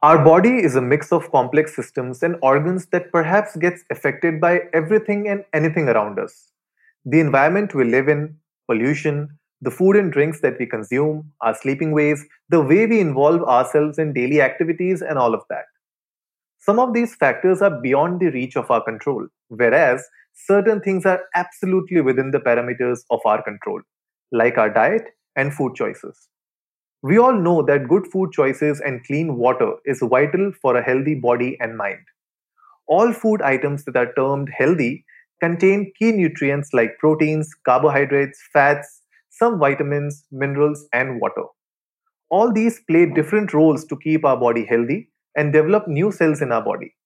Our body is a mix of complex systems and organs that perhaps gets affected by everything and anything around us. The environment we live in, pollution, the food and drinks that we consume, our sleeping ways, the way we involve ourselves in daily activities, and all of that. Some of these factors are beyond the reach of our control, whereas certain things are absolutely within the parameters of our control, like our diet and food choices. We all know that good food choices and clean water is vital for a healthy body and mind. All food items that are termed healthy contain key nutrients like proteins, carbohydrates, fats, some vitamins, minerals, and water. All these play different roles to keep our body healthy and develop new cells in our body.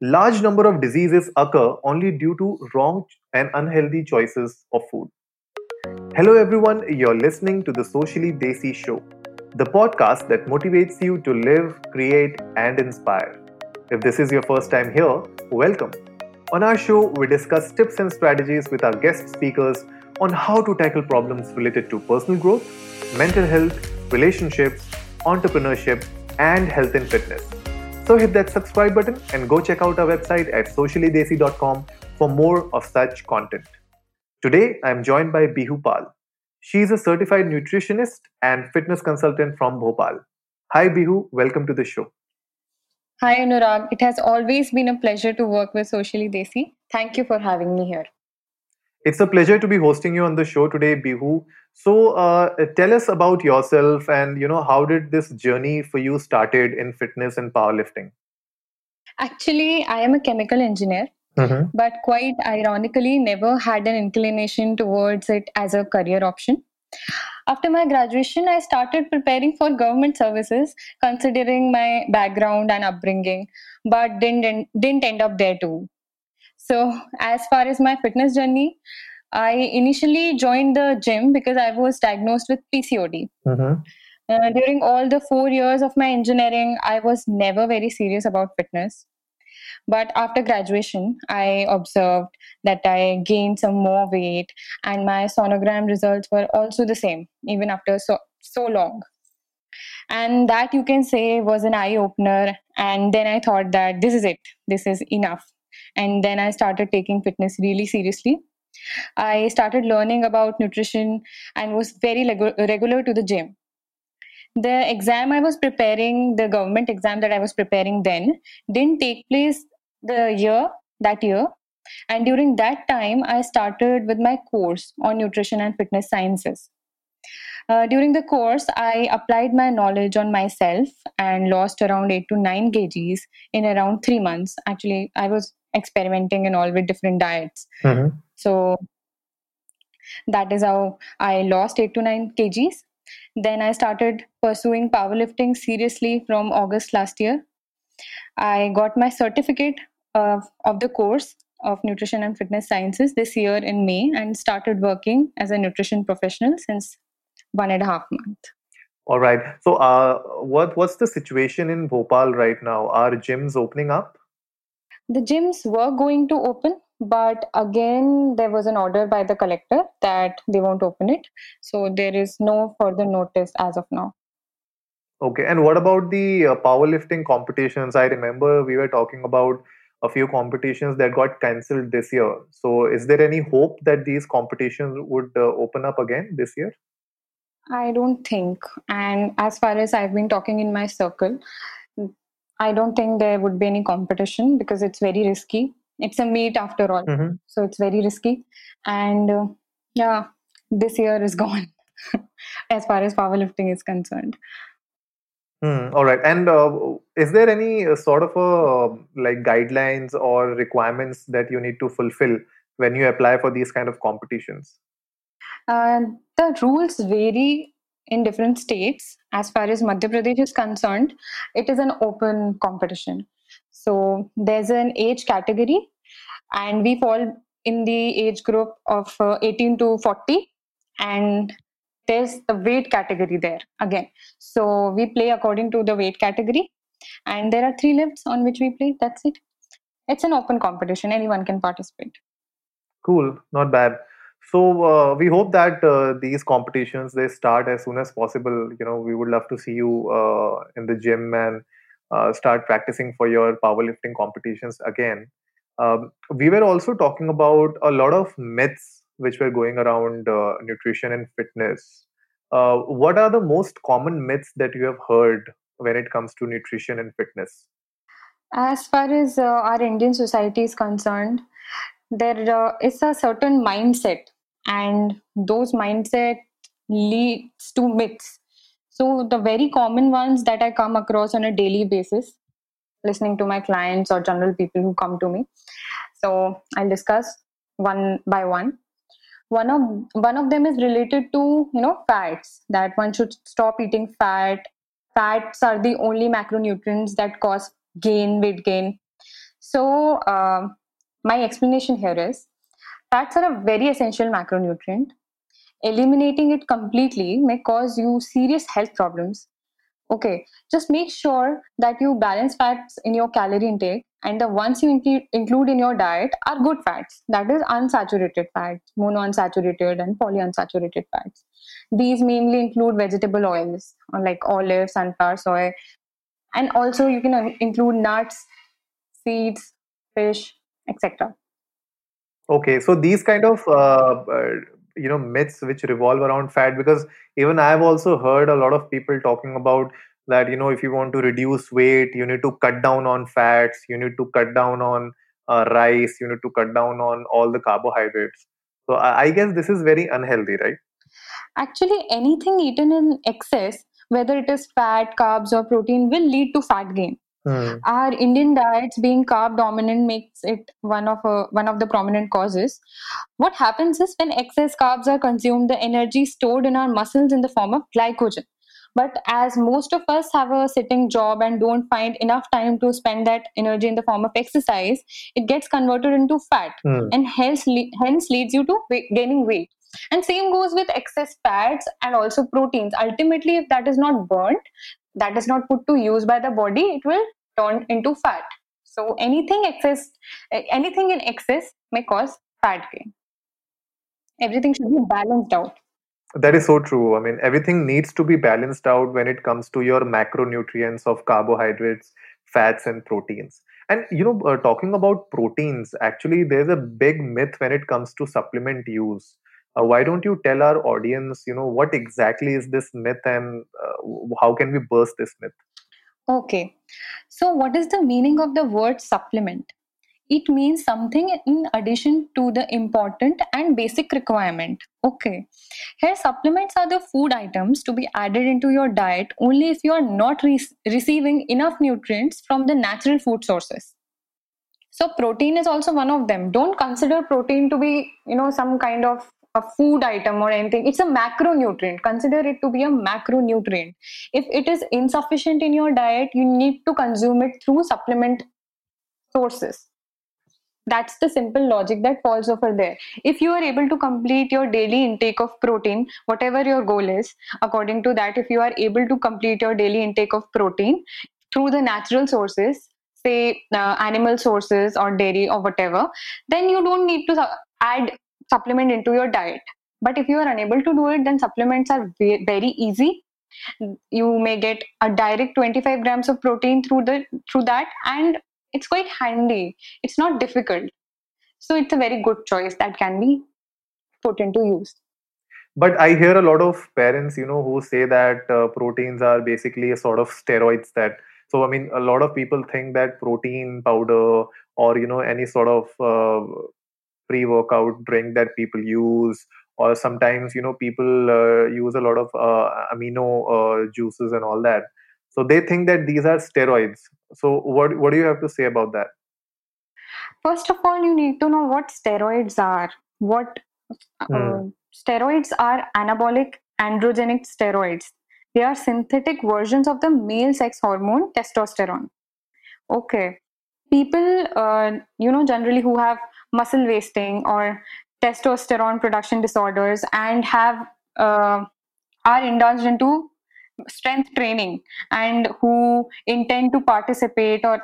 Large number of diseases occur only due to wrong and unhealthy choices of food. Hello everyone, you're listening to the Socially Desi Show, the podcast that motivates you to live, create, and inspire. If this is your first time here, welcome. On our show, we discuss tips and strategies with our guest speakers on how to tackle problems related to personal growth, mental health, relationships, entrepreneurship, and health and fitness. So hit that subscribe button and go check out our website at sociallydesi.com for more of such content. Today, I am joined by Bihu Pal. She is a certified nutritionist and fitness consultant from Bhopal. Hi Bihu, welcome to the show. Hi Anurag, it has always been a pleasure to work with Socially Desi. Thank you for having me here. It's a pleasure to be hosting you on the show today, Bihu. So, uh, tell us about yourself and you know how did this journey for you started in fitness and powerlifting? Actually, I am a chemical engineer, mm-hmm. but quite ironically, never had an inclination towards it as a career option. After my graduation, I started preparing for government services, considering my background and upbringing, but didn't didn't end up there too. So, as far as my fitness journey, I initially joined the gym because I was diagnosed with PCOD. Mm-hmm. Uh, during all the four years of my engineering, I was never very serious about fitness. But after graduation, I observed that I gained some more weight, and my sonogram results were also the same, even after so, so long. And that you can say was an eye opener. And then I thought that this is it, this is enough and then i started taking fitness really seriously i started learning about nutrition and was very leg- regular to the gym the exam i was preparing the government exam that i was preparing then didn't take place the year that year and during that time i started with my course on nutrition and fitness sciences uh, during the course, I applied my knowledge on myself and lost around 8 to 9 kgs in around 3 months. Actually, I was experimenting and all with different diets. Mm-hmm. So that is how I lost 8 to 9 kgs. Then I started pursuing powerlifting seriously from August last year. I got my certificate of, of the course of nutrition and fitness sciences this year in May and started working as a nutrition professional since one and a half month. All right. So, uh, what what's the situation in Bhopal right now? Are gyms opening up? The gyms were going to open, but again, there was an order by the collector that they won't open it. So there is no further notice as of now. Okay, and what about the uh, powerlifting competitions? I remember we were talking about a few competitions that got cancelled this year. So, is there any hope that these competitions would uh, open up again this year? I don't think. And as far as I've been talking in my circle, I don't think there would be any competition because it's very risky. It's a meet after all, mm-hmm. so it's very risky. And uh, yeah, this year is gone as far as powerlifting is concerned. Hmm, all right. And uh, is there any uh, sort of a like guidelines or requirements that you need to fulfill when you apply for these kind of competitions? Uh, the rules vary in different states. As far as Madhya Pradesh is concerned, it is an open competition. So there's an age category, and we fall in the age group of uh, 18 to 40, and there's the weight category there again. So we play according to the weight category, and there are three lifts on which we play. That's it. It's an open competition, anyone can participate. Cool, not bad so uh, we hope that uh, these competitions they start as soon as possible you know we would love to see you uh, in the gym and uh, start practicing for your powerlifting competitions again. Um, we were also talking about a lot of myths which were going around uh, nutrition and fitness. Uh, what are the most common myths that you have heard when it comes to nutrition and fitness? As far as uh, our Indian society is concerned, there uh, is a certain mindset, and those mindset leads to myths. So the very common ones that I come across on a daily basis, listening to my clients or general people who come to me. So I'll discuss one by one. One of one of them is related to you know fats that one should stop eating fat. Fats are the only macronutrients that cause gain, weight gain. So, uh, my explanation here is fats are a very essential macronutrient. Eliminating it completely may cause you serious health problems. Okay, just make sure that you balance fats in your calorie intake, and the ones you include in your diet are good fats. That is unsaturated fats, monounsaturated, and polyunsaturated fats. These mainly include vegetable oils like olive, sunflower, soy, and also you can include nuts seeds fish etc okay so these kind of uh, uh, you know myths which revolve around fat because even i've also heard a lot of people talking about that you know if you want to reduce weight you need to cut down on fats you need to cut down on uh, rice you need to cut down on all the carbohydrates so I, I guess this is very unhealthy right actually anything eaten in excess whether it is fat, carbs, or protein, will lead to fat gain. Hmm. Our Indian diets being carb dominant makes it one of a, one of the prominent causes. What happens is when excess carbs are consumed, the energy stored in our muscles in the form of glycogen. But as most of us have a sitting job and don't find enough time to spend that energy in the form of exercise, it gets converted into fat hmm. and hence, hence leads you to gaining weight. And same goes with excess fats and also proteins. Ultimately, if that is not burnt, that is not put to use by the body, it will turn into fat. So anything excess, anything in excess may cause fat gain. Everything should be balanced out. That is so true. I mean, everything needs to be balanced out when it comes to your macronutrients of carbohydrates, fats, and proteins. And you know, uh, talking about proteins, actually, there's a big myth when it comes to supplement use uh, why don't you tell our audience you know what exactly is this myth and uh, how can we burst this myth? Okay. So what is the meaning of the word supplement? It means something in addition to the important and basic requirement. Okay. Here supplements are the food items to be added into your diet only if you are not re- receiving enough nutrients from the natural food sources. So protein is also one of them. Don't consider protein to be you know some kind of a food item or anything it's a macronutrient. Consider it to be a macronutrient. If it is insufficient in your diet you need to consume it through supplement sources. That's the simple logic that falls over there. If you are able to complete your daily intake of protein whatever your goal is according to that if you are able to complete your daily intake of protein through the natural sources say uh, animal sources or dairy or whatever then you don't need to add supplement into your diet. But if you are unable to do it then supplements are very easy. You may get a direct 25 grams of protein through the through that and it's quite handy. It's not difficult. So it's a very good choice that can be put into use. But i hear a lot of parents you know who say that uh, proteins are basically a sort of steroids that so i mean a lot of people think that protein powder or you know any sort of uh, pre-workout drink that people use or sometimes you know people uh, use a lot of uh, amino uh, juices and all that. So they think that these are steroids. So what what do you have to say about that? First of all you need to know what steroids are. What hmm. steroids are anabolic androgenic steroids. They are synthetic versions of the male sex hormone testosterone. Okay. People uh, you know generally who have muscle wasting or testosterone production disorders and have uh, are indulged into strength training and who intend to participate or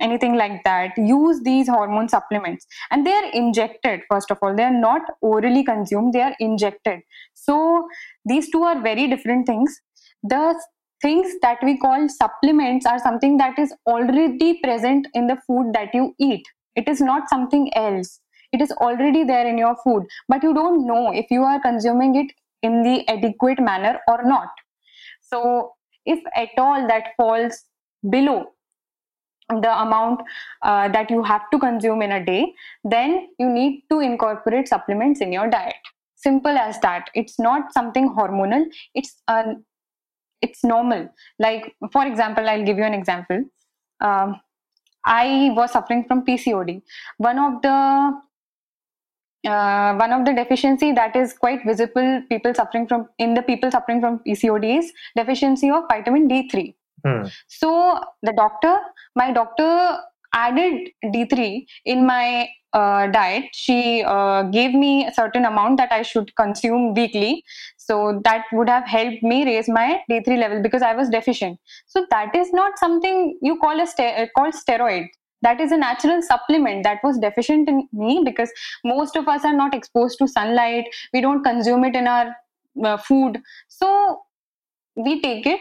anything like that use these hormone supplements. And they are injected first of all. They are not orally consumed. They are injected. So these two are very different things. The things that we call supplements are something that is already present in the food that you eat it is not something else. It is already there in your food. But you don't know if you are consuming it in the adequate manner or not. So if at all that falls below the amount uh, that you have to consume in a day then you need to incorporate supplements in your diet. Simple as that. It's not something hormonal. It's an it's normal. Like for example i'll give you an example. Um, i was suffering from pcod one of the uh, one of the deficiency that is quite visible people suffering from in the people suffering from pcod is deficiency of vitamin d3 Hmm. So the doctor, my doctor added D3 in my uh, diet. She uh, gave me a certain amount that I should consume weekly. So that would have helped me raise my D3 level because I was deficient. So that is not something you call a ster- called steroid. That is a natural supplement that was deficient in me because most of us are not exposed to sunlight. We don't consume it in our uh, food. So we take it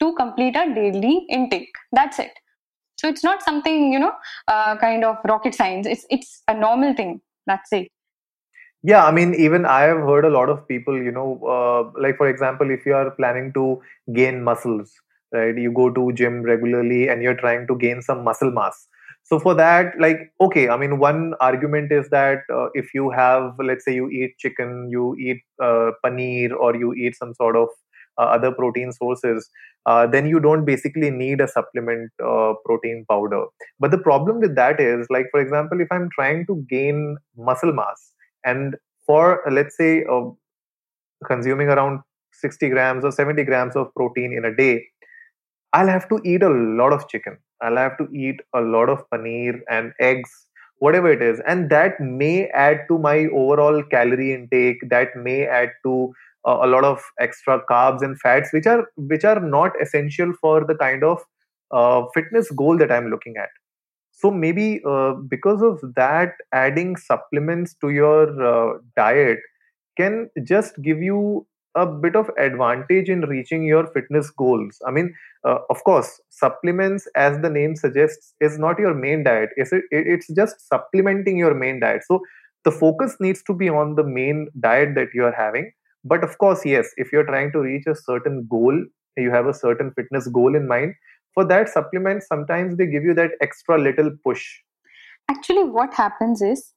to complete our daily intake that's it so it's not something you know uh, kind of rocket science. It's it's a normal thing. That's it. Yeah i mean even i have heard a lot of people you know uh, like for example if you are planning to gain muscles right you go to gym regularly and you're trying to gain some muscle mass. So for that like okay i mean one argument is that uh, if you have let's say you eat chicken you eat uh, paneer or you eat some sort of other protein sources uh, then you don't basically need a supplement uh, protein powder. But the problem with that is, like, for example, if I'm trying to gain muscle mass, and for let's say uh, consuming around 60 grams or 70 grams of protein in a day, I'll have to eat a lot of chicken. I'll have to eat a lot of paneer and eggs, whatever it is. And that may add to my overall calorie intake, that may add to uh, a lot of extra carbs and fats which are which are not essential for the kind of uh, fitness goal that i'm looking at. So maybe uh, because of that adding supplements to your uh, diet can just give you a bit of advantage in reaching your fitness goals. I mean uh, of course supplements as the name suggests is not your main diet. It's, it's just supplementing your main diet. So the focus needs to be on the main diet that you are having but of course yes if you're trying to reach a certain goal you have a certain fitness goal in mind for that supplement sometimes they give you that extra little push. Actually what happens is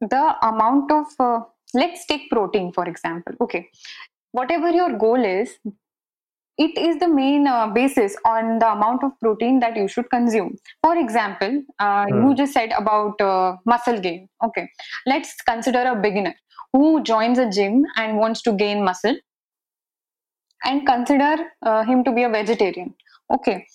the amount of uh, let's take protein for example. Okay whatever your goal is it is the main uh, basis on the amount of protein that you should consume. For example uh, mm. you just said about uh, muscle gain. Okay. Let's consider a beginner who joins a gym and wants to gain muscle and consider uh, him to be a vegetarian. Okay.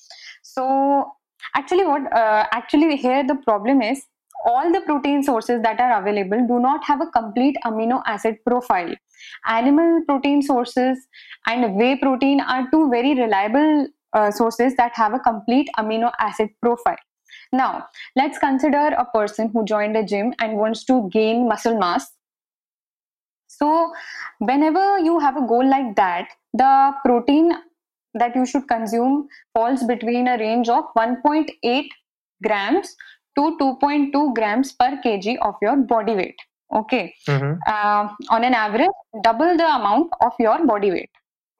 So actually what uh, actually here the problem is all the protein sources that are available do not have a complete amino acid profile animal protein sources and whey protein are two very reliable uh, sources that have a complete amino acid profile now let's consider a person who joined a gym and wants to gain muscle mass so, whenever you have a goal like that, the protein that you should consume falls between a range of 1.8 grams to 2.2 grams per kg of your body weight. Okay. Mm-hmm. Uh, on an average, double the amount of your body weight.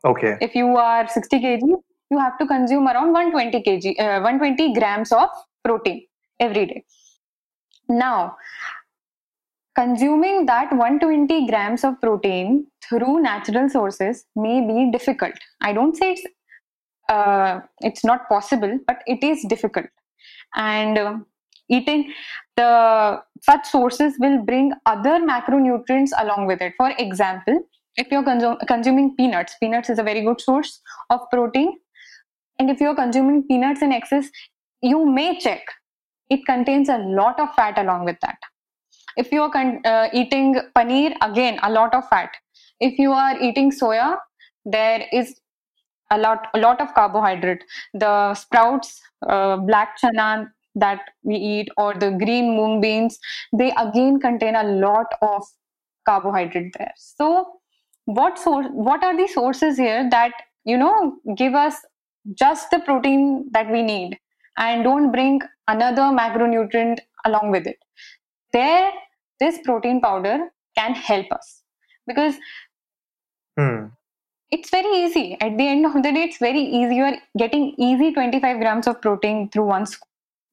Okay. If you are 60 kg, you have to consume around 120 kg, uh, 120 grams of protein every day. Now, Consuming that 120 grams of protein through natural sources may be difficult. I don't say it's uh, it's not possible, but it is difficult. And uh, eating the such sources will bring other macronutrients along with it. For example, if you're consum- consuming peanuts, peanuts is a very good source of protein. And if you're consuming peanuts in excess, you may check it contains a lot of fat along with that if you are con- uh, eating paneer again a lot of fat if you are eating soya there is a lot a lot of carbohydrate the sprouts uh, black chana that we eat or the green mung beans they again contain a lot of carbohydrate there. So what source what are the sources here that you know give us just the protein that we need and don't bring another macronutrient along with it? There this protein powder can help us because hmm. it's very easy. At the end of the day it's very easy. You're getting easy 25 grams of protein through one scoop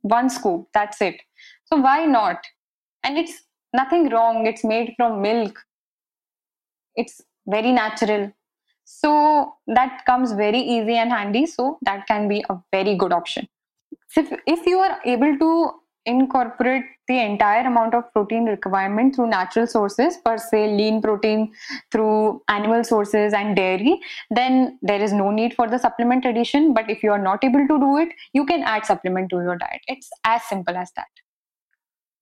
one scoop that's it. So why not? And it's nothing wrong it's made from milk. It's very natural. So that comes very easy and handy so that can be a very good option. So if, if you are able to incorporate the entire amount of protein requirement through natural sources per se lean protein through animal sources and dairy then there is no need for the supplement addition. But if you are not able to do it you can add supplement to your diet. It's as simple as that.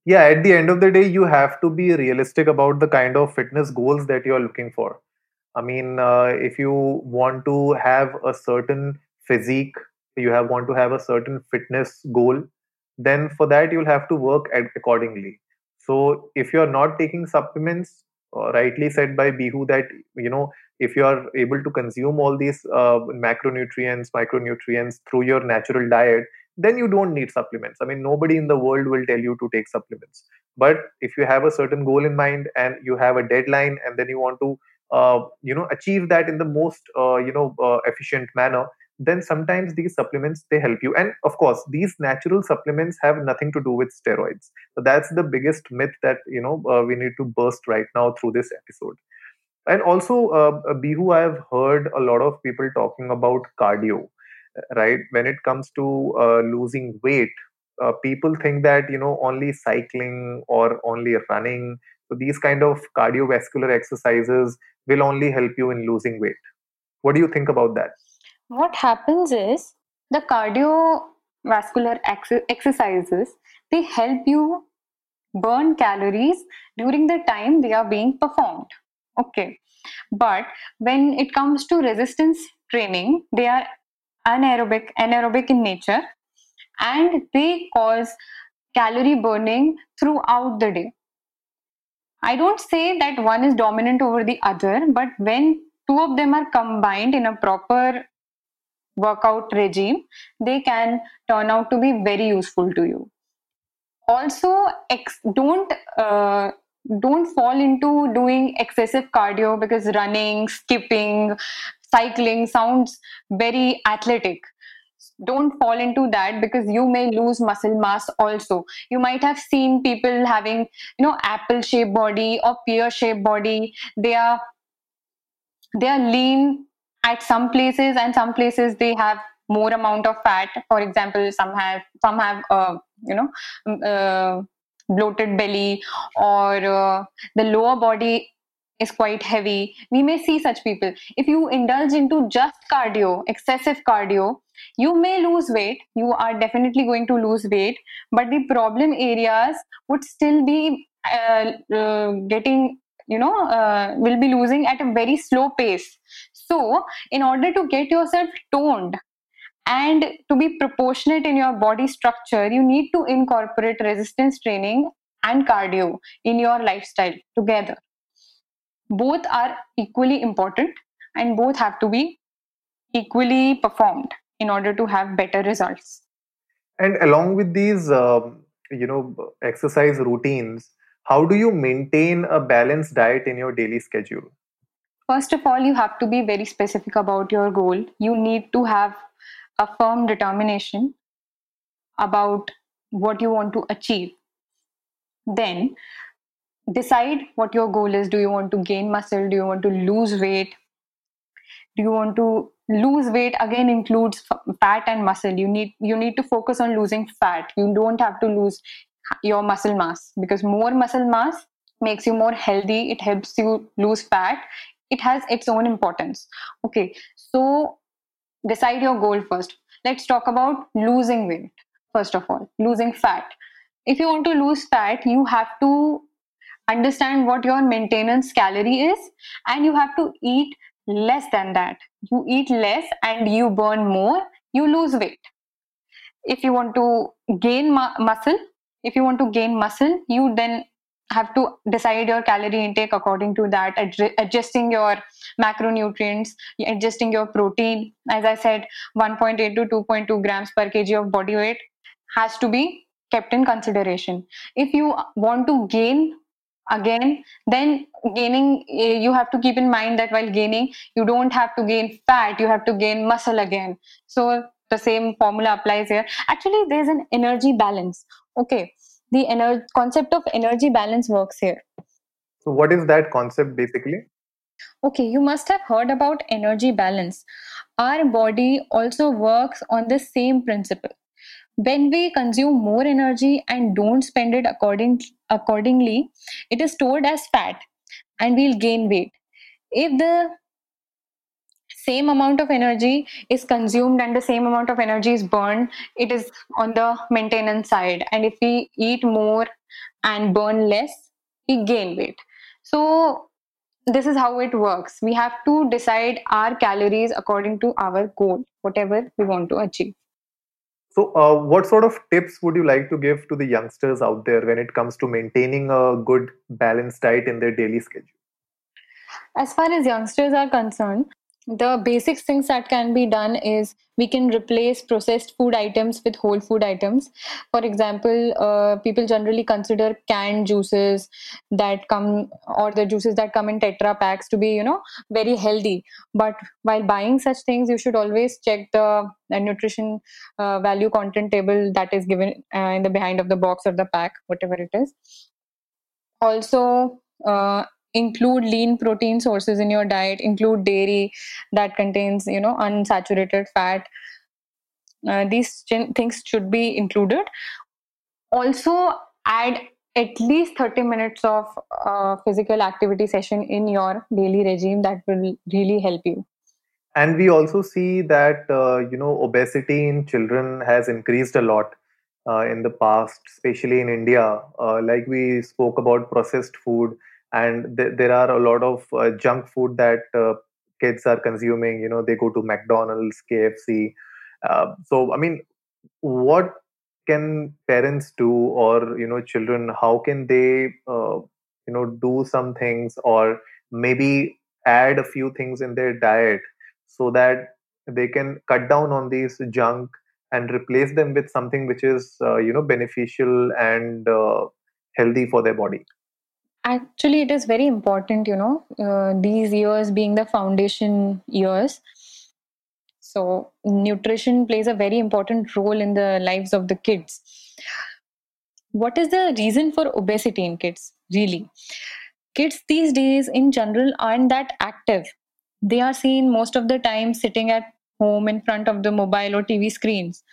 Yeah at the end of the day you have to be realistic about the kind of fitness goals that you are looking for. I mean uh, if you want to have a certain physique you have want to have a certain fitness goal then for that you'll have to work accordingly. So if you're not taking supplements uh, rightly said by bihu that you know if you are able to consume all these uh, macronutrients micronutrients through your natural diet then you don't need supplements. I mean nobody in the world will tell you to take supplements. But if you have a certain goal in mind and you have a deadline and then you want to uh, you know achieve that in the most uh, you know uh, efficient manner then sometimes these supplements they help you. And of course these natural supplements have nothing to do with steroids. So that's the biggest myth that you know uh, we need to burst right now through this episode. And also uh, uh bihu i have heard a lot of people talking about cardio right? When it comes to uh, losing weight uh, people think that you know only cycling or only running so these kind of cardiovascular exercises will only help you in losing weight. What do you think about that what happens is the cardiovascular ex- exercises they help you burn calories during the time they are being performed. Okay. But when it comes to resistance training they are anaerobic anaerobic in nature and they cause calorie burning throughout the day. I don't say that one is dominant over the other but when two of them are combined in a proper workout regime, they can turn out to be very useful to you. Also, ex- don't uh, don't fall into doing excessive cardio because running, skipping, cycling sounds very athletic. Don't fall into that because you may lose muscle mass also. You might have seen people having you know apple shaped body or pear shaped body. They are they are lean at some places and some places they have more amount of fat. For example some have some have uh, you know uh, bloated belly or uh, the lower body is quite heavy. We may see such people. If you indulge into just cardio excessive cardio you may lose weight. You are definitely going to lose weight. But the problem areas would still be uh, uh, getting you know uh, will be losing at a very slow pace so, in order to get yourself toned and to be proportionate in your body structure, you need to incorporate resistance training and cardio in your lifestyle together. Both are equally important and both have to be equally performed in order to have better results. And along with these, um, you know, exercise routines, how do you maintain a balanced diet in your daily schedule? First of all, you have to be very specific about your goal. You need to have a firm determination about what you want to achieve. Then decide what your goal is. Do you want to gain muscle? Do you want to lose weight? Do you want to lose weight again includes fat and muscle you need you need to focus on losing fat you don't have to lose your muscle mass because more muscle mass makes you more healthy it helps you lose fat it has its own importance. Okay so decide your goal first. Let's talk about losing weight first of all losing fat. If you want to lose fat you have to understand what your maintenance calorie is and you have to eat less than that. You eat less and you burn more you lose weight. If you want to gain mu- muscle if you want to gain muscle you then have to decide your calorie intake according to that ad- adjusting your macronutrients adjusting your protein. As i said 1.8 to 2.2 grams per kg of body weight has to be kept in consideration. If you want to gain again then gaining eh, you have to keep in mind that while gaining you don't have to gain fat you have to gain muscle again. So the same formula applies here. Actually there's an energy balance. Okay the ener- concept of energy balance works here. So what is that concept basically? Okay you must have heard about energy balance. Our body also works on the same principle. When we consume more energy and don't spend it according accordingly it is stored as fat and we'll gain weight. If the same amount of energy is consumed and the same amount of energy is burned it is on the maintenance side. And if we eat more and burn less we gain weight. So this is how it works. We have to decide our calories according to our goal whatever we want to achieve. So, uh, what sort of tips would you like to give to the youngsters out there when it comes to maintaining a good balanced diet in their daily schedule? As far as youngsters are concerned, the basic things that can be done is we can replace processed food items with whole food items. For example uh, people generally consider canned juices that come or the juices that come in tetra packs to be you know very healthy. But while buying such things you should always check the, the nutrition uh, value content table that is given uh, in the behind of the box or the pack whatever it is. Also uh, include lean protein sources in your diet include dairy that contains you know unsaturated fat. Uh, these things should be included. Also add at least 30 minutes of uh, physical activity session in your daily regime that will really help you. And we also see that uh, you know obesity in children has increased a lot uh, in the past especially in india. Uh, like we spoke about processed food and th- there are a lot of uh, junk food that uh, kids are consuming you know they go to mcdonald's kfc uh, so i mean what can parents do or you know children how can they uh, you know do some things or maybe add a few things in their diet so that they can cut down on these junk and replace them with something which is uh, you know beneficial and uh, healthy for their body Actually, it is very important, you know, uh, these years being the foundation years. So, nutrition plays a very important role in the lives of the kids. What is the reason for obesity in kids, really? Kids these days, in general, aren't that active. They are seen most of the time sitting at home in front of the mobile or TV screens.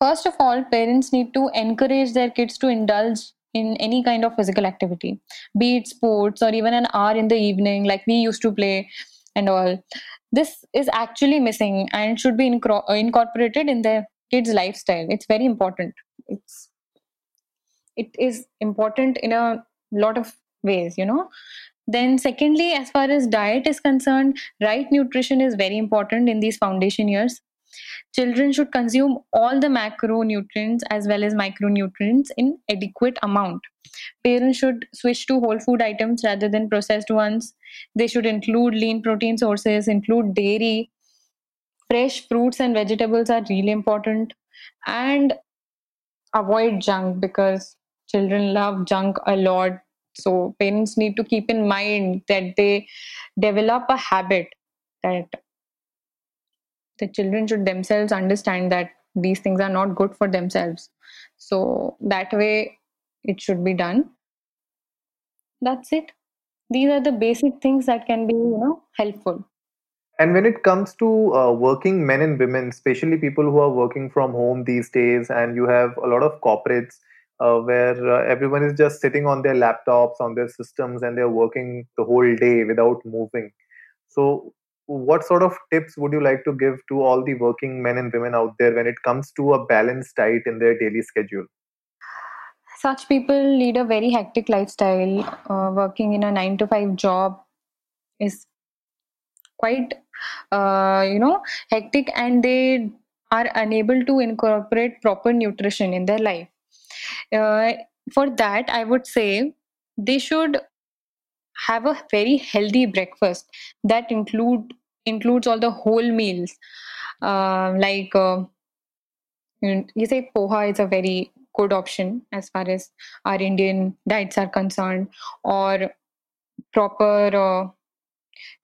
First of all, parents need to encourage their kids to indulge in any kind of physical activity, be it sports or even an hour in the evening, like we used to play and all. This is actually missing and should be inc- incorporated in the kids' lifestyle. It's very important. It's it is important in a lot of ways, you know. Then, secondly, as far as diet is concerned, right nutrition is very important in these foundation years. Children should consume all the macronutrients as well as micronutrients in adequate amount. Parents should switch to whole food items rather than processed ones. They should include lean protein sources, include dairy. Fresh fruits and vegetables are really important. And avoid junk because children love junk a lot. So parents need to keep in mind that they develop a habit that the children should themselves understand that these things are not good for themselves. So that way it should be done. That's it. These are the basic things that can be you know helpful. And when it comes to uh, working men and women especially people who are working from home these days and you have a lot of corporates uh, where uh, everyone is just sitting on their laptops on their systems and they're working the whole day without moving. So what sort of tips would you like to give to all the working men and women out there when it comes to a balanced diet in their daily schedule? Such people lead a very hectic lifestyle. Uh, working in a nine to five job is quite, uh, you know, hectic, and they are unable to incorporate proper nutrition in their life. Uh, for that, I would say they should have a very healthy breakfast that include includes all the whole meals. Uh, like uh, you say poha is a very good option as far as our indian diets are concerned or proper uh,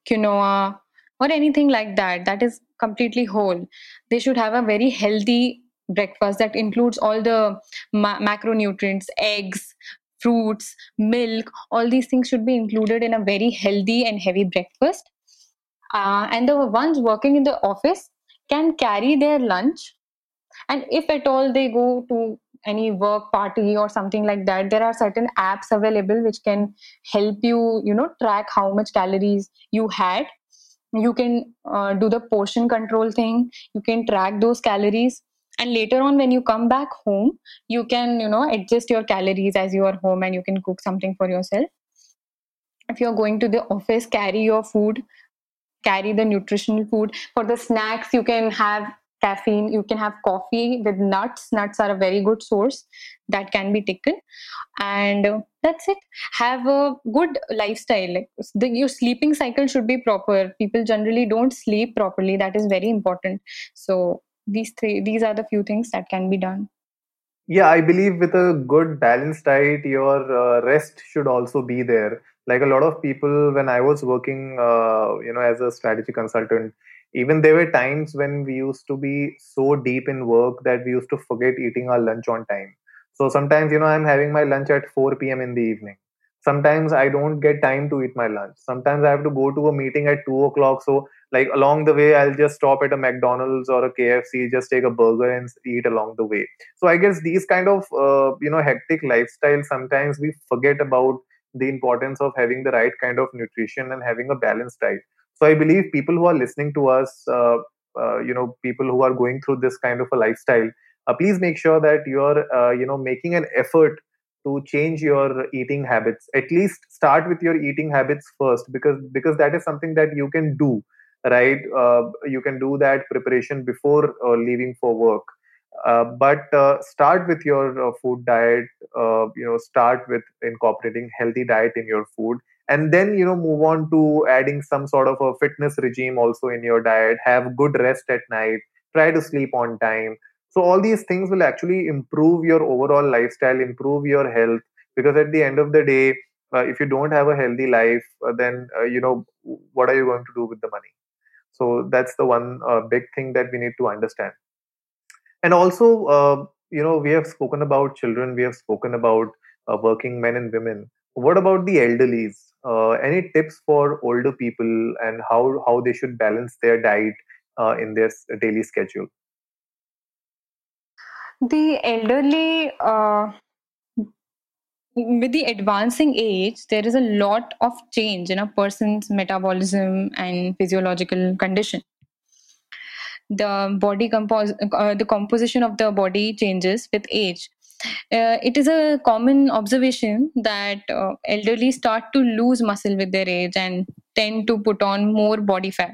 quinoa or anything like that that is completely whole. They should have a very healthy breakfast that includes all the ma- macronutrients eggs fruits milk all these things should be included in a very healthy and heavy breakfast. Uh, and the ones working in the office can carry their lunch. And if at all they go to any work party or something like that there are certain apps available which can help you you know track how much calories you had. You can uh, do the portion control thing. You can track those calories and later on when you come back home you can you know adjust your calories as you are home and you can cook something for yourself. If you're going to the office carry your food carry the nutritional food. For the snacks you can have caffeine you can have coffee with nuts. Nuts are a very good source that can be taken. And uh, that's it. Have a good lifestyle. Like the, your sleeping cycle should be proper. People generally don't sleep properly. That is very important. So these three these are the few things that can be done. Yeah i believe with a good balanced diet your uh, rest should also be there. Like a lot of people when i was working uh, you know as a strategy consultant even there were times when we used to be so deep in work that we used to forget eating our lunch on time. So sometimes you know i'm having my lunch at 4 p.m in the evening. Sometimes i don't get time to eat my lunch. Sometimes i have to go to a meeting at 2 o'clock. So like along the way i'll just stop at a mcdonald's or a kfc just take a burger and eat along the way. So i guess these kind of uh, you know hectic lifestyle sometimes we forget about the importance of having the right kind of nutrition and having a balanced diet. So I believe people who are listening to us, uh, uh, you know, people who are going through this kind of a lifestyle, uh, please make sure that you're, uh, you know, making an effort to change your eating habits. At least start with your eating habits first, because because that is something that you can do, right? Uh, you can do that preparation before uh, leaving for work. but start with your food diet. you know, start with incorporating healthy diet in your food and then you know move on to adding some sort of a fitness regime also in your diet have good rest at night try to sleep on time so all these things will actually improve your overall lifestyle improve your health because at the end of the day uh, if you don't have a healthy life uh, then uh, you know what are you going to do with the money so that's the one uh, big thing that we need to understand. And also uh, you know we have spoken about children we have spoken about uh, working men and women. What about the elderlies? Uh, any tips for older people and how how they should balance their diet uh, in their daily schedule? The elderly uh, with the advancing age there is a lot of change in a person's metabolism and physiological condition the body compos- uh, the composition of the body changes with age uh, it is a common observation that uh, elderly start to lose muscle with their age and tend to put on more body fat.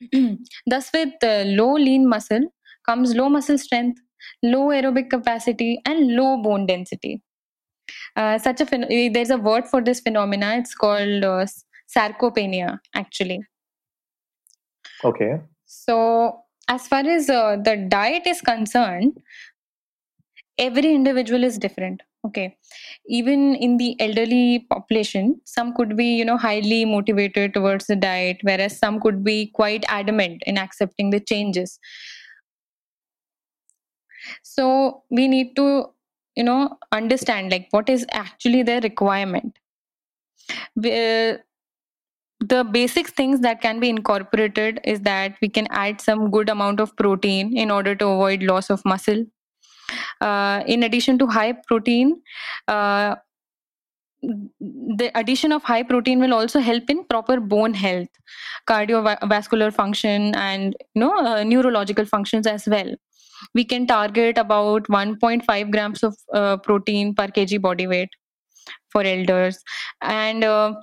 Thus, with low lean muscle comes low muscle strength, low aerobic capacity, and low bone density. Uh, such a phen- there's a word for this phenomena. It's called uh, sarcopenia, actually. Okay. So, as far as uh, the diet is concerned, every individual is different okay even in the elderly population some could be you know highly motivated towards the diet whereas some could be quite adamant in accepting the changes so we need to you know understand like what is actually their requirement uh, the basic things that can be incorporated is that we can add some good amount of protein in order to avoid loss of muscle uh, in addition to high protein, uh, the addition of high protein will also help in proper bone health, cardiovascular function, and you know uh, neurological functions as well. We can target about 1.5 grams of uh, protein per kg body weight for elders, and uh,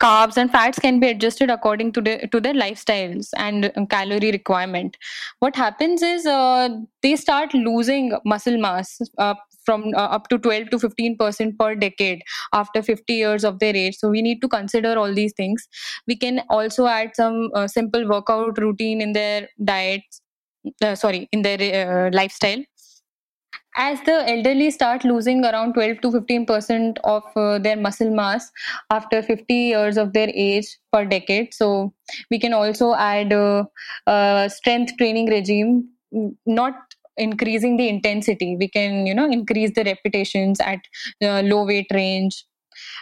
carbs and fats can be adjusted according to the to their lifestyles and um, calorie requirement. What happens is uh, they start losing muscle mass uh, from uh, up to 12 to 15 percent per decade after 50 years of their age. So we need to consider all these things. We can also add some uh, simple workout routine in their diets uh, sorry in their uh, lifestyle. As the elderly start losing around 12 to 15 percent of uh, their muscle mass after 50 years of their age per decade so we can also add a, a strength training regime not increasing the intensity. We can you know increase the repetitions at uh, low weight range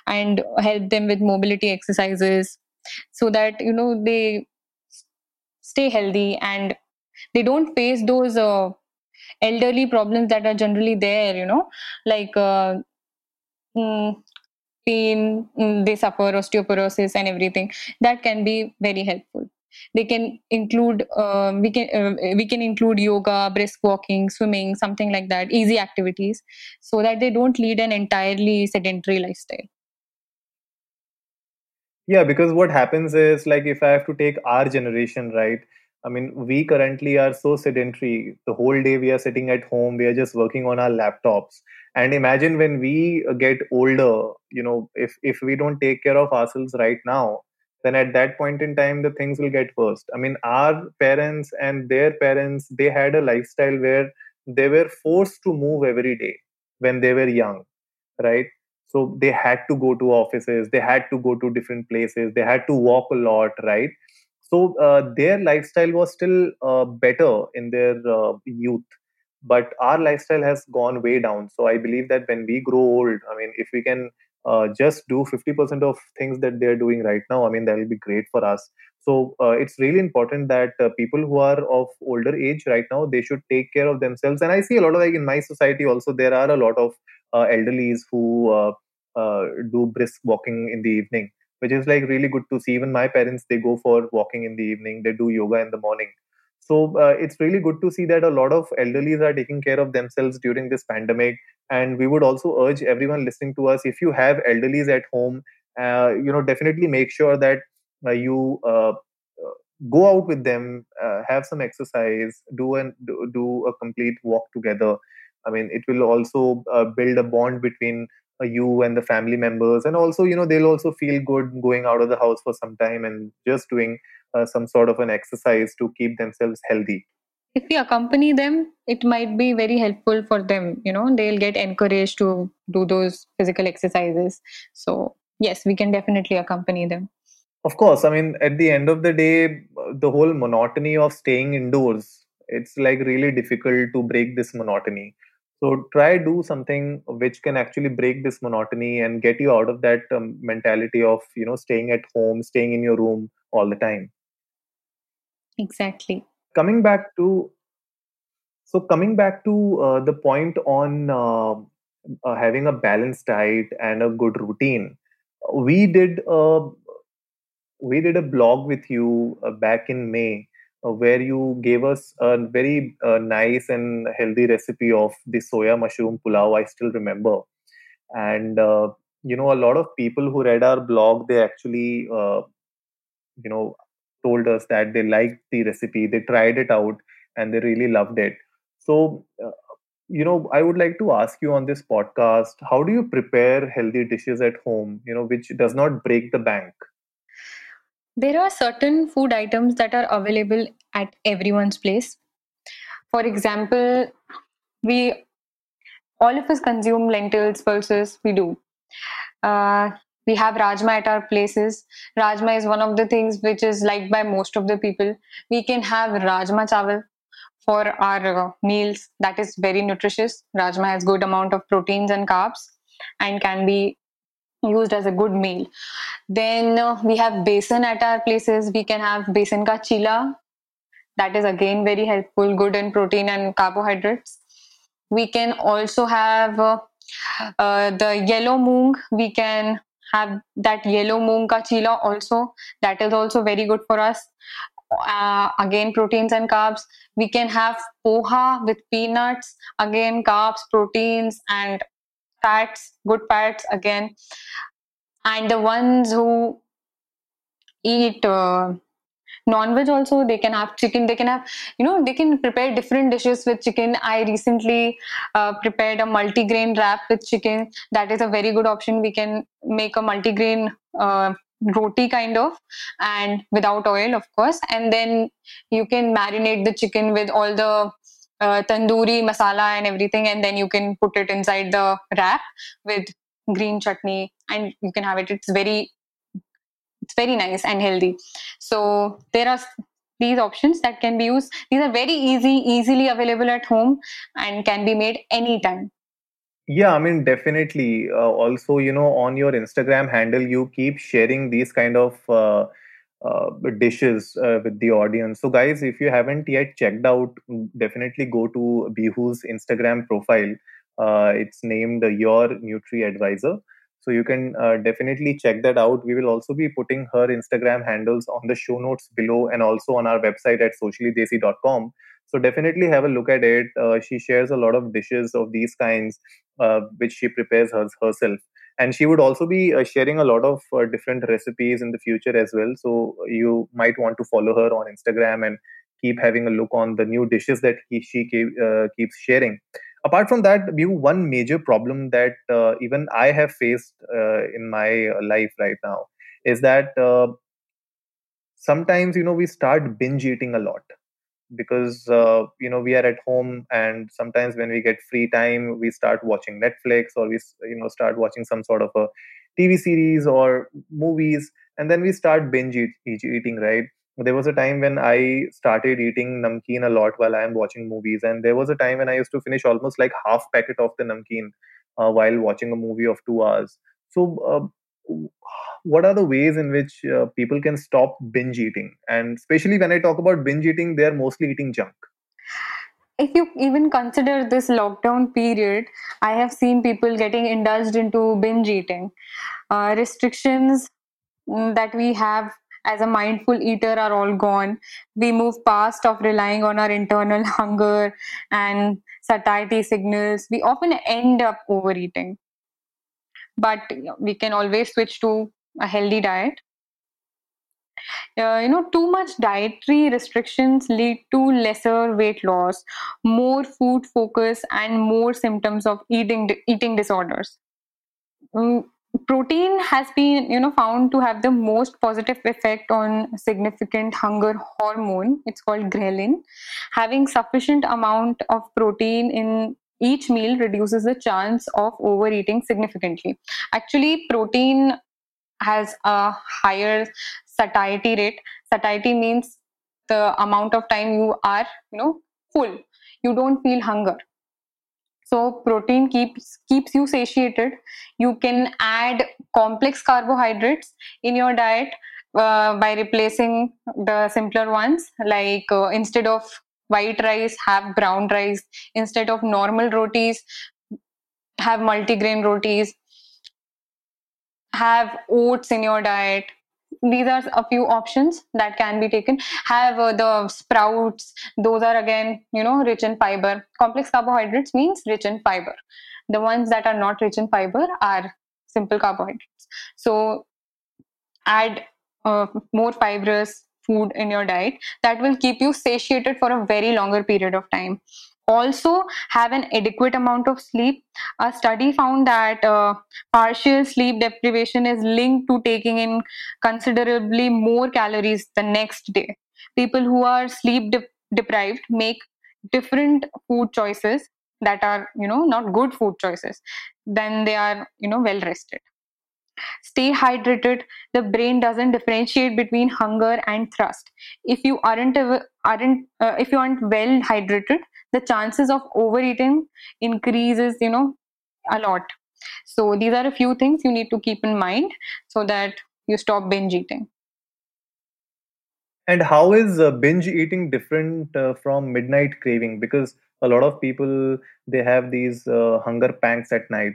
and help them with mobility exercises so that you know they stay healthy and they don't face those uh, elderly problems that are generally there you know? Like uh, mm, pain mm, they suffer osteoporosis and everything. That can be very helpful. They can include uh, we can uh, we can include yoga brisk walking swimming something like that easy activities so that they don't lead an entirely sedentary lifestyle. Yeah because what happens is like if i have to take our generation right I mean, we currently are so sedentary. The whole day we are sitting at home, we are just working on our laptops. And imagine when we get older, you know, if if we don't take care of ourselves right now, then at that point in time the things will get worse. I mean, our parents and their parents, they had a lifestyle where they were forced to move every day when they were young, right? So they had to go to offices, they had to go to different places, they had to walk a lot, right? So uh, their lifestyle was still uh, better in their uh, youth but our lifestyle has gone way down. So i believe that when we grow old i mean if we can uh, just do 50% of things that they're doing right now i mean that will be great for us. So uh, it's really important that uh, people who are of older age right now they should take care of themselves. And i see a lot of like in my society also there are a lot of elderlies who do brisk walking in the evening which is like really good to see. Even my parents, they go for walking in the evening, they do yoga in the morning. So uh, it's really good to see that a lot of elderlies are taking care of themselves during this pandemic. And we would also urge everyone listening to us if you have elderlies at home, uh, you know, definitely make sure that uh, you uh, uh, go out with them, uh, have some exercise, do and do, do, a complete walk together. I mean, it will also build a bond between you and the family members and also you know they'll also feel good going out of the house for some time and just doing uh, some sort of an exercise to keep themselves healthy. If we accompany them it might be very helpful for them you know they'll get encouraged to do those physical exercises. So yes we can definitely accompany them. Of course i mean at the end of the day the whole monotony of staying indoors it's like really difficult to break this monotony so try do something which can actually break this monotony and get you out of that um, mentality of you know staying at home, staying in your room all the time. Exactly. Coming back to so coming back to uh, the point on uh, uh, having a balanced diet and a good routine, we did a we did a blog with you uh, back in May uh, where you gave us a very uh, nice and healthy recipe of the soya mushroom pulao. I still remember, and uh, you know, a lot of people who read our blog, they actually, uh, you know, told us that they liked the recipe, they tried it out, and they really loved it. So. Uh, you know i would like to ask you on this podcast how do you prepare healthy dishes at home you know which does not break the bank there are certain food items that are available at everyone's place. For example, we all of us consume lentils, pulses, we do. Uh, we have rajma at our places. Rajma is one of the things which is liked by most of the people. We can have rajma chawal for our uh, meals. That is very nutritious. Rajma has good amount of proteins and carbs and can be used as a good meal. Then uh, we have besan at our places. We can have besan ka chila. That is again very helpful, good in protein and carbohydrates. We can also have uh, uh, the yellow moong. We can have that yellow moong ka chila also. That is also very good for us. Uh, again, proteins and carbs. We can have poha with peanuts. Again, carbs, proteins, and fats, good fats again. And the ones who eat uh, non-veg also they can have chicken they can have you know they can prepare different dishes with chicken. I recently uh, prepared a multi-grain wrap with chicken. That is a very good option. We can make a multi-grain uh, roti kind of and without oil of course. And then you can marinate the chicken with all the uh, tandoori masala and everything and then you can put it inside the wrap with green chutney and you can have it. It's very it's very nice and healthy. So there are these options that can be used. These are very easy easily available at home and can be made anytime. Yeah i mean definitely. Uh, also you know on your instagram handle you keep sharing these kind of uh, uh, dishes uh, with the audience so guys if you haven't yet checked out definitely go to bihu's instagram profile uh, it's named your nutri advisor so you can uh, definitely check that out. We will also be putting her Instagram handles on the show notes below and also on our website at sociallydesi.com. So definitely have a look at it. Uh, she shares a lot of dishes of these kinds, uh, which she prepares her, herself. And she would also be uh, sharing a lot of uh, different recipes in the future as well. So you might want to follow her on Instagram and keep having a look on the new dishes that he, she uh, keeps sharing apart from that Bihu one major problem that uh, even i have faced uh, in my life right now is that uh, sometimes you know we start binge eating a lot because uh, you know we are at home and sometimes when we get free time we start watching netflix or we you know start watching some sort of a tv series or movies and then we start binge eat, eating right there was a time when I started eating namkeen a lot while I am watching movies, and there was a time when I used to finish almost like half packet of the namkeen uh, while watching a movie of two hours. So, uh, what are the ways in which uh, people can stop binge eating? And especially when I talk about binge eating, they are mostly eating junk. If you even consider this lockdown period, I have seen people getting indulged into binge eating. Uh, restrictions mm, that we have as a mindful eater are all gone we move past of relying on our internal hunger and satiety signals we often end up overeating but we can always switch to a healthy diet. Uh, you know too much dietary restrictions lead to lesser weight loss more food focus and more symptoms of eating eating disorders. Mm, protein has been you know found to have the most positive effect on significant hunger hormone. It's called ghrelin. Having sufficient amount of protein in each meal reduces the chance of overeating significantly. Actually protein has a higher satiety rate. Satiety means the amount of time you are you know full. You don't feel hunger. So protein keeps keeps you satiated. You can add complex carbohydrates in your diet uh, by replacing the simpler ones like uh, instead of white rice have brown rice. Instead of normal rotis have multigrain rotis have oats in your diet. These are a few options that can be taken. Have uh, the sprouts. Those are again you know rich in fiber. Complex carbohydrates means rich in fiber. The ones that are not rich in fiber are simple carbohydrates. So add uh, more fibrous food in your diet. That will keep you satiated for a very longer period of time also have an adequate amount of sleep. A study found that uh, partial sleep deprivation is linked to taking in considerably more calories the next day. People who are sleep de- deprived make different food choices that are, you know, not good food choices then they are, you know, well rested stay hydrated the brain doesn't differentiate between hunger and thirst if you aren't aren't uh, if you aren't well hydrated the chances of overeating increases you know a lot. So these are a few things you need to keep in mind so that you stop binge eating. And how is uh, binge eating different uh, from midnight craving? Because a lot of people they have these uh, hunger pangs at night.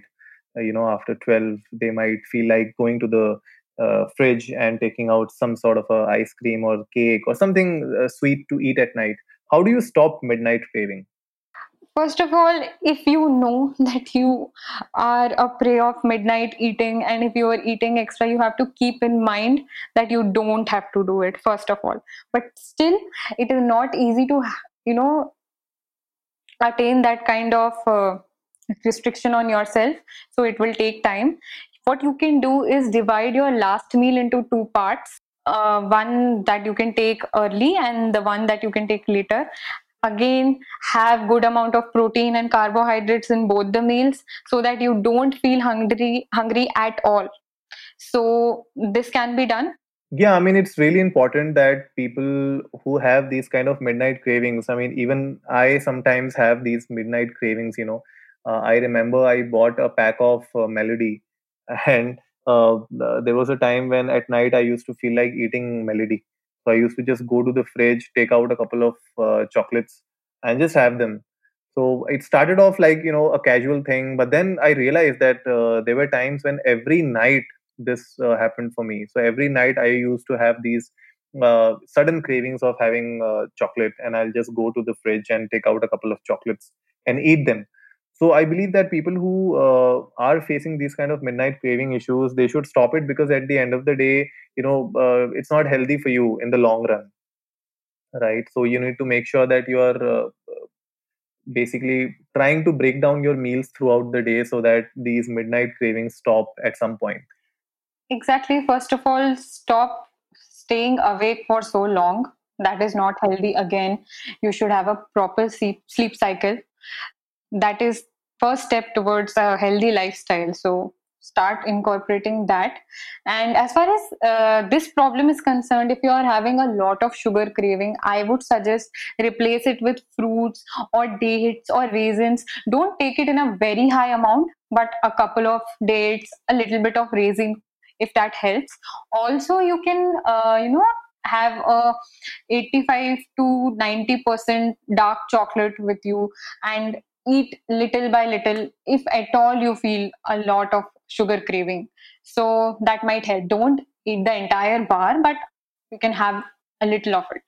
Uh, you know after 12 they might feel like going to the uh, fridge and taking out some sort of a ice cream or cake or something uh, sweet to eat at night. How do you stop midnight craving first of all, if you know that you are a prey of midnight eating and if you are eating extra, you have to keep in mind that you don't have to do it, first of all. But still, it is not easy to, you know, attain that kind of uh, restriction on yourself. So it will take time. What you can do is divide your last meal into two parts. Uh, one that you can take early and the one that you can take later again have good amount of protein and carbohydrates in both the meals so that you don't feel hungry hungry at all. So this can be done. Yeah i mean it's really important that people who have these kind of midnight cravings i mean even i sometimes have these midnight cravings you know. Uh, i remember i bought a pack of uh, melody and uh, there was a time when at night i used to feel like eating melody so I used to just go to the fridge, take out a couple of uh, chocolates, and just have them. So it started off like you know a casual thing, but then I realized that uh, there were times when every night this uh, happened for me. So every night I used to have these uh, sudden cravings of having uh, chocolate, and I'll just go to the fridge and take out a couple of chocolates and eat them so i believe that people who uh, are facing these kind of midnight craving issues they should stop it because at the end of the day you know uh, it's not healthy for you in the long run right? So you need to make sure that you are uh, basically trying to break down your meals throughout the day so that these midnight cravings stop at some point. Exactly. First of all stop staying awake for so long. That is not healthy. Again you should have a proper sleep, sleep cycle that is first step towards a healthy lifestyle. So start incorporating that. And as far as uh, this problem is concerned if you are having a lot of sugar craving i would suggest replace it with fruits or dates or raisins. Don't take it in a very high amount but a couple of dates a little bit of raisin if that helps. Also you can uh, you know have a 85 to 90 percent dark chocolate with you. And eat little by little if at all you feel a lot of sugar craving. So that might help. Don't eat the entire bar but you can have a little of it.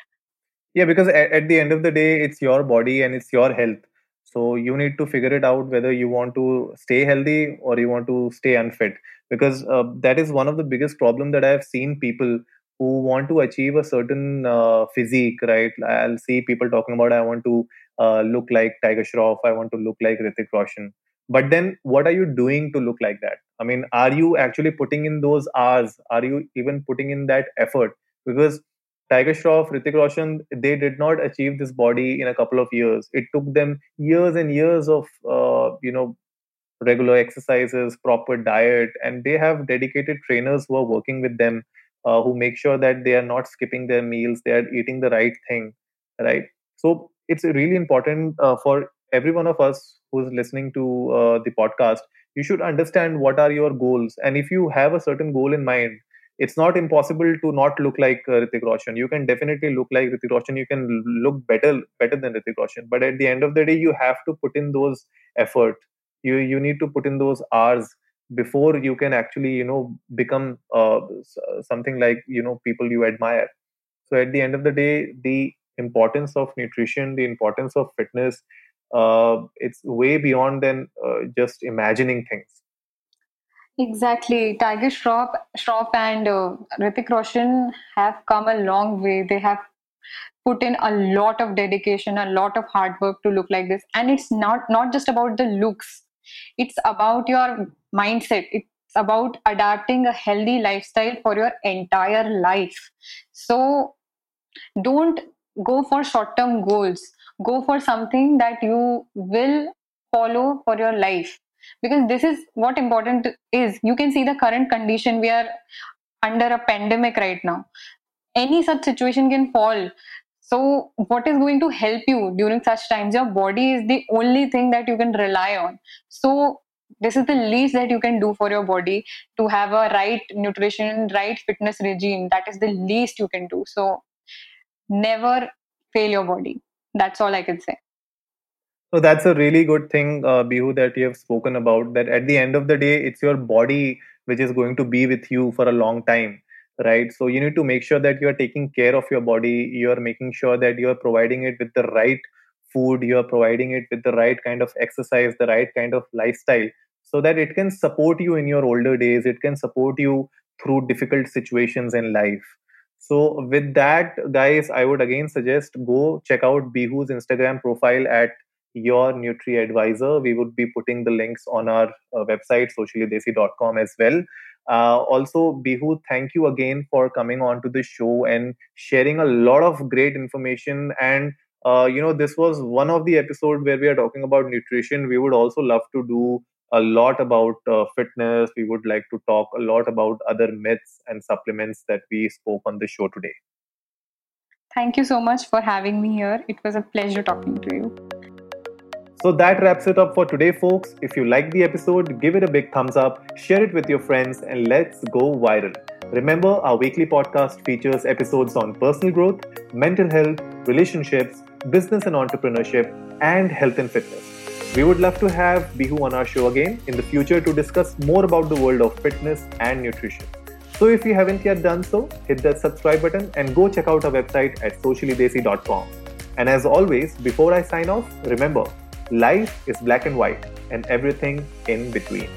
Yeah because at, the end of the day it's your body and it's your health. So you need to figure it out whether you want to stay healthy or you want to stay unfit. Because uh, that is one of the biggest problem that i have seen people who want to achieve a certain uh, physique right? I'll see people talking about i want to uh, look like Tiger Shroff. I want to look like Hrithik Roshan. But then, what are you doing to look like that? I mean, are you actually putting in those hours? Are you even putting in that effort? Because Tiger Shroff, Hrithik Roshan, they did not achieve this body in a couple of years. It took them years and years of, uh, you know, regular exercises, proper diet, and they have dedicated trainers who are working with them, uh, who make sure that they are not skipping their meals, they are eating the right thing, right? So it's really important uh, for every one of us who's listening to uh, the podcast you should understand what are your goals and if you have a certain goal in mind it's not impossible to not look like uh, Hrithik Roshan. You can definitely look like Hrithik Roshan. You can look better better than Hrithik Roshan. But at the end of the day, you have to put in those effort. You you need to put in those hours before you can actually you know become uh, something like you know people you admire. So at the end of the day, the importance of nutrition, the importance of fitness, uh, it's way beyond than uh, just imagining things. Exactly. Tiger Shroff, Shroff and uh, Hrithik Roshan have come a long way. They have put in a lot of dedication, a lot of hard work to look like this. And it's not not just about the looks. It's about your mindset. It's about adapting a healthy lifestyle for your entire life. So don't go for short term goals. Go for something that you will follow for your life. Because this is what important is. You can see the current condition. We are under a pandemic right now. Any such situation can fall. So what is going to help you during such times? Your body is the only thing that you can rely on. So this is the least that you can do for your body to have a right nutrition right fitness regime. That is the least you can do. So never fail your body. That's all I can say. So that's a really good thing, uh, Bihu, that you have spoken about. That at the end of the day, it's your body which is going to be with you for a long time, right? So you need to make sure that you are taking care of your body. You are making sure that you are providing it with the right food you are providing it with the right kind of exercise the right kind of lifestyle so that it can support you in your older days it can support you through difficult situations in life so with that guys i would again suggest go check out bihu's instagram profile at your nutri advisor. We would be putting the links on our uh, website sociallydesi.com as well. Uh, also bihu thank you again for coming on to the show and sharing a lot of great information. And uh, you know this was one of the episode where we are talking about nutrition. We would also love to do a lot about uh, fitness we would like to talk a lot about other myths and supplements that we spoke on the show today thank you so much for having me here it was a pleasure talking to you so that wraps it up for today, folks. If you like the episode, give it a big thumbs up, share it with your friends, and let's go viral. Remember, our weekly podcast features episodes on personal growth, mental health, relationships, business and entrepreneurship, and health and fitness. We would love to have Bihu on our show again in the future to discuss more about the world of fitness and nutrition. So if you haven't yet done so, hit that subscribe button and go check out our website at sociallydesi.com. And as always, before I sign off, remember Life is black and white and everything in between.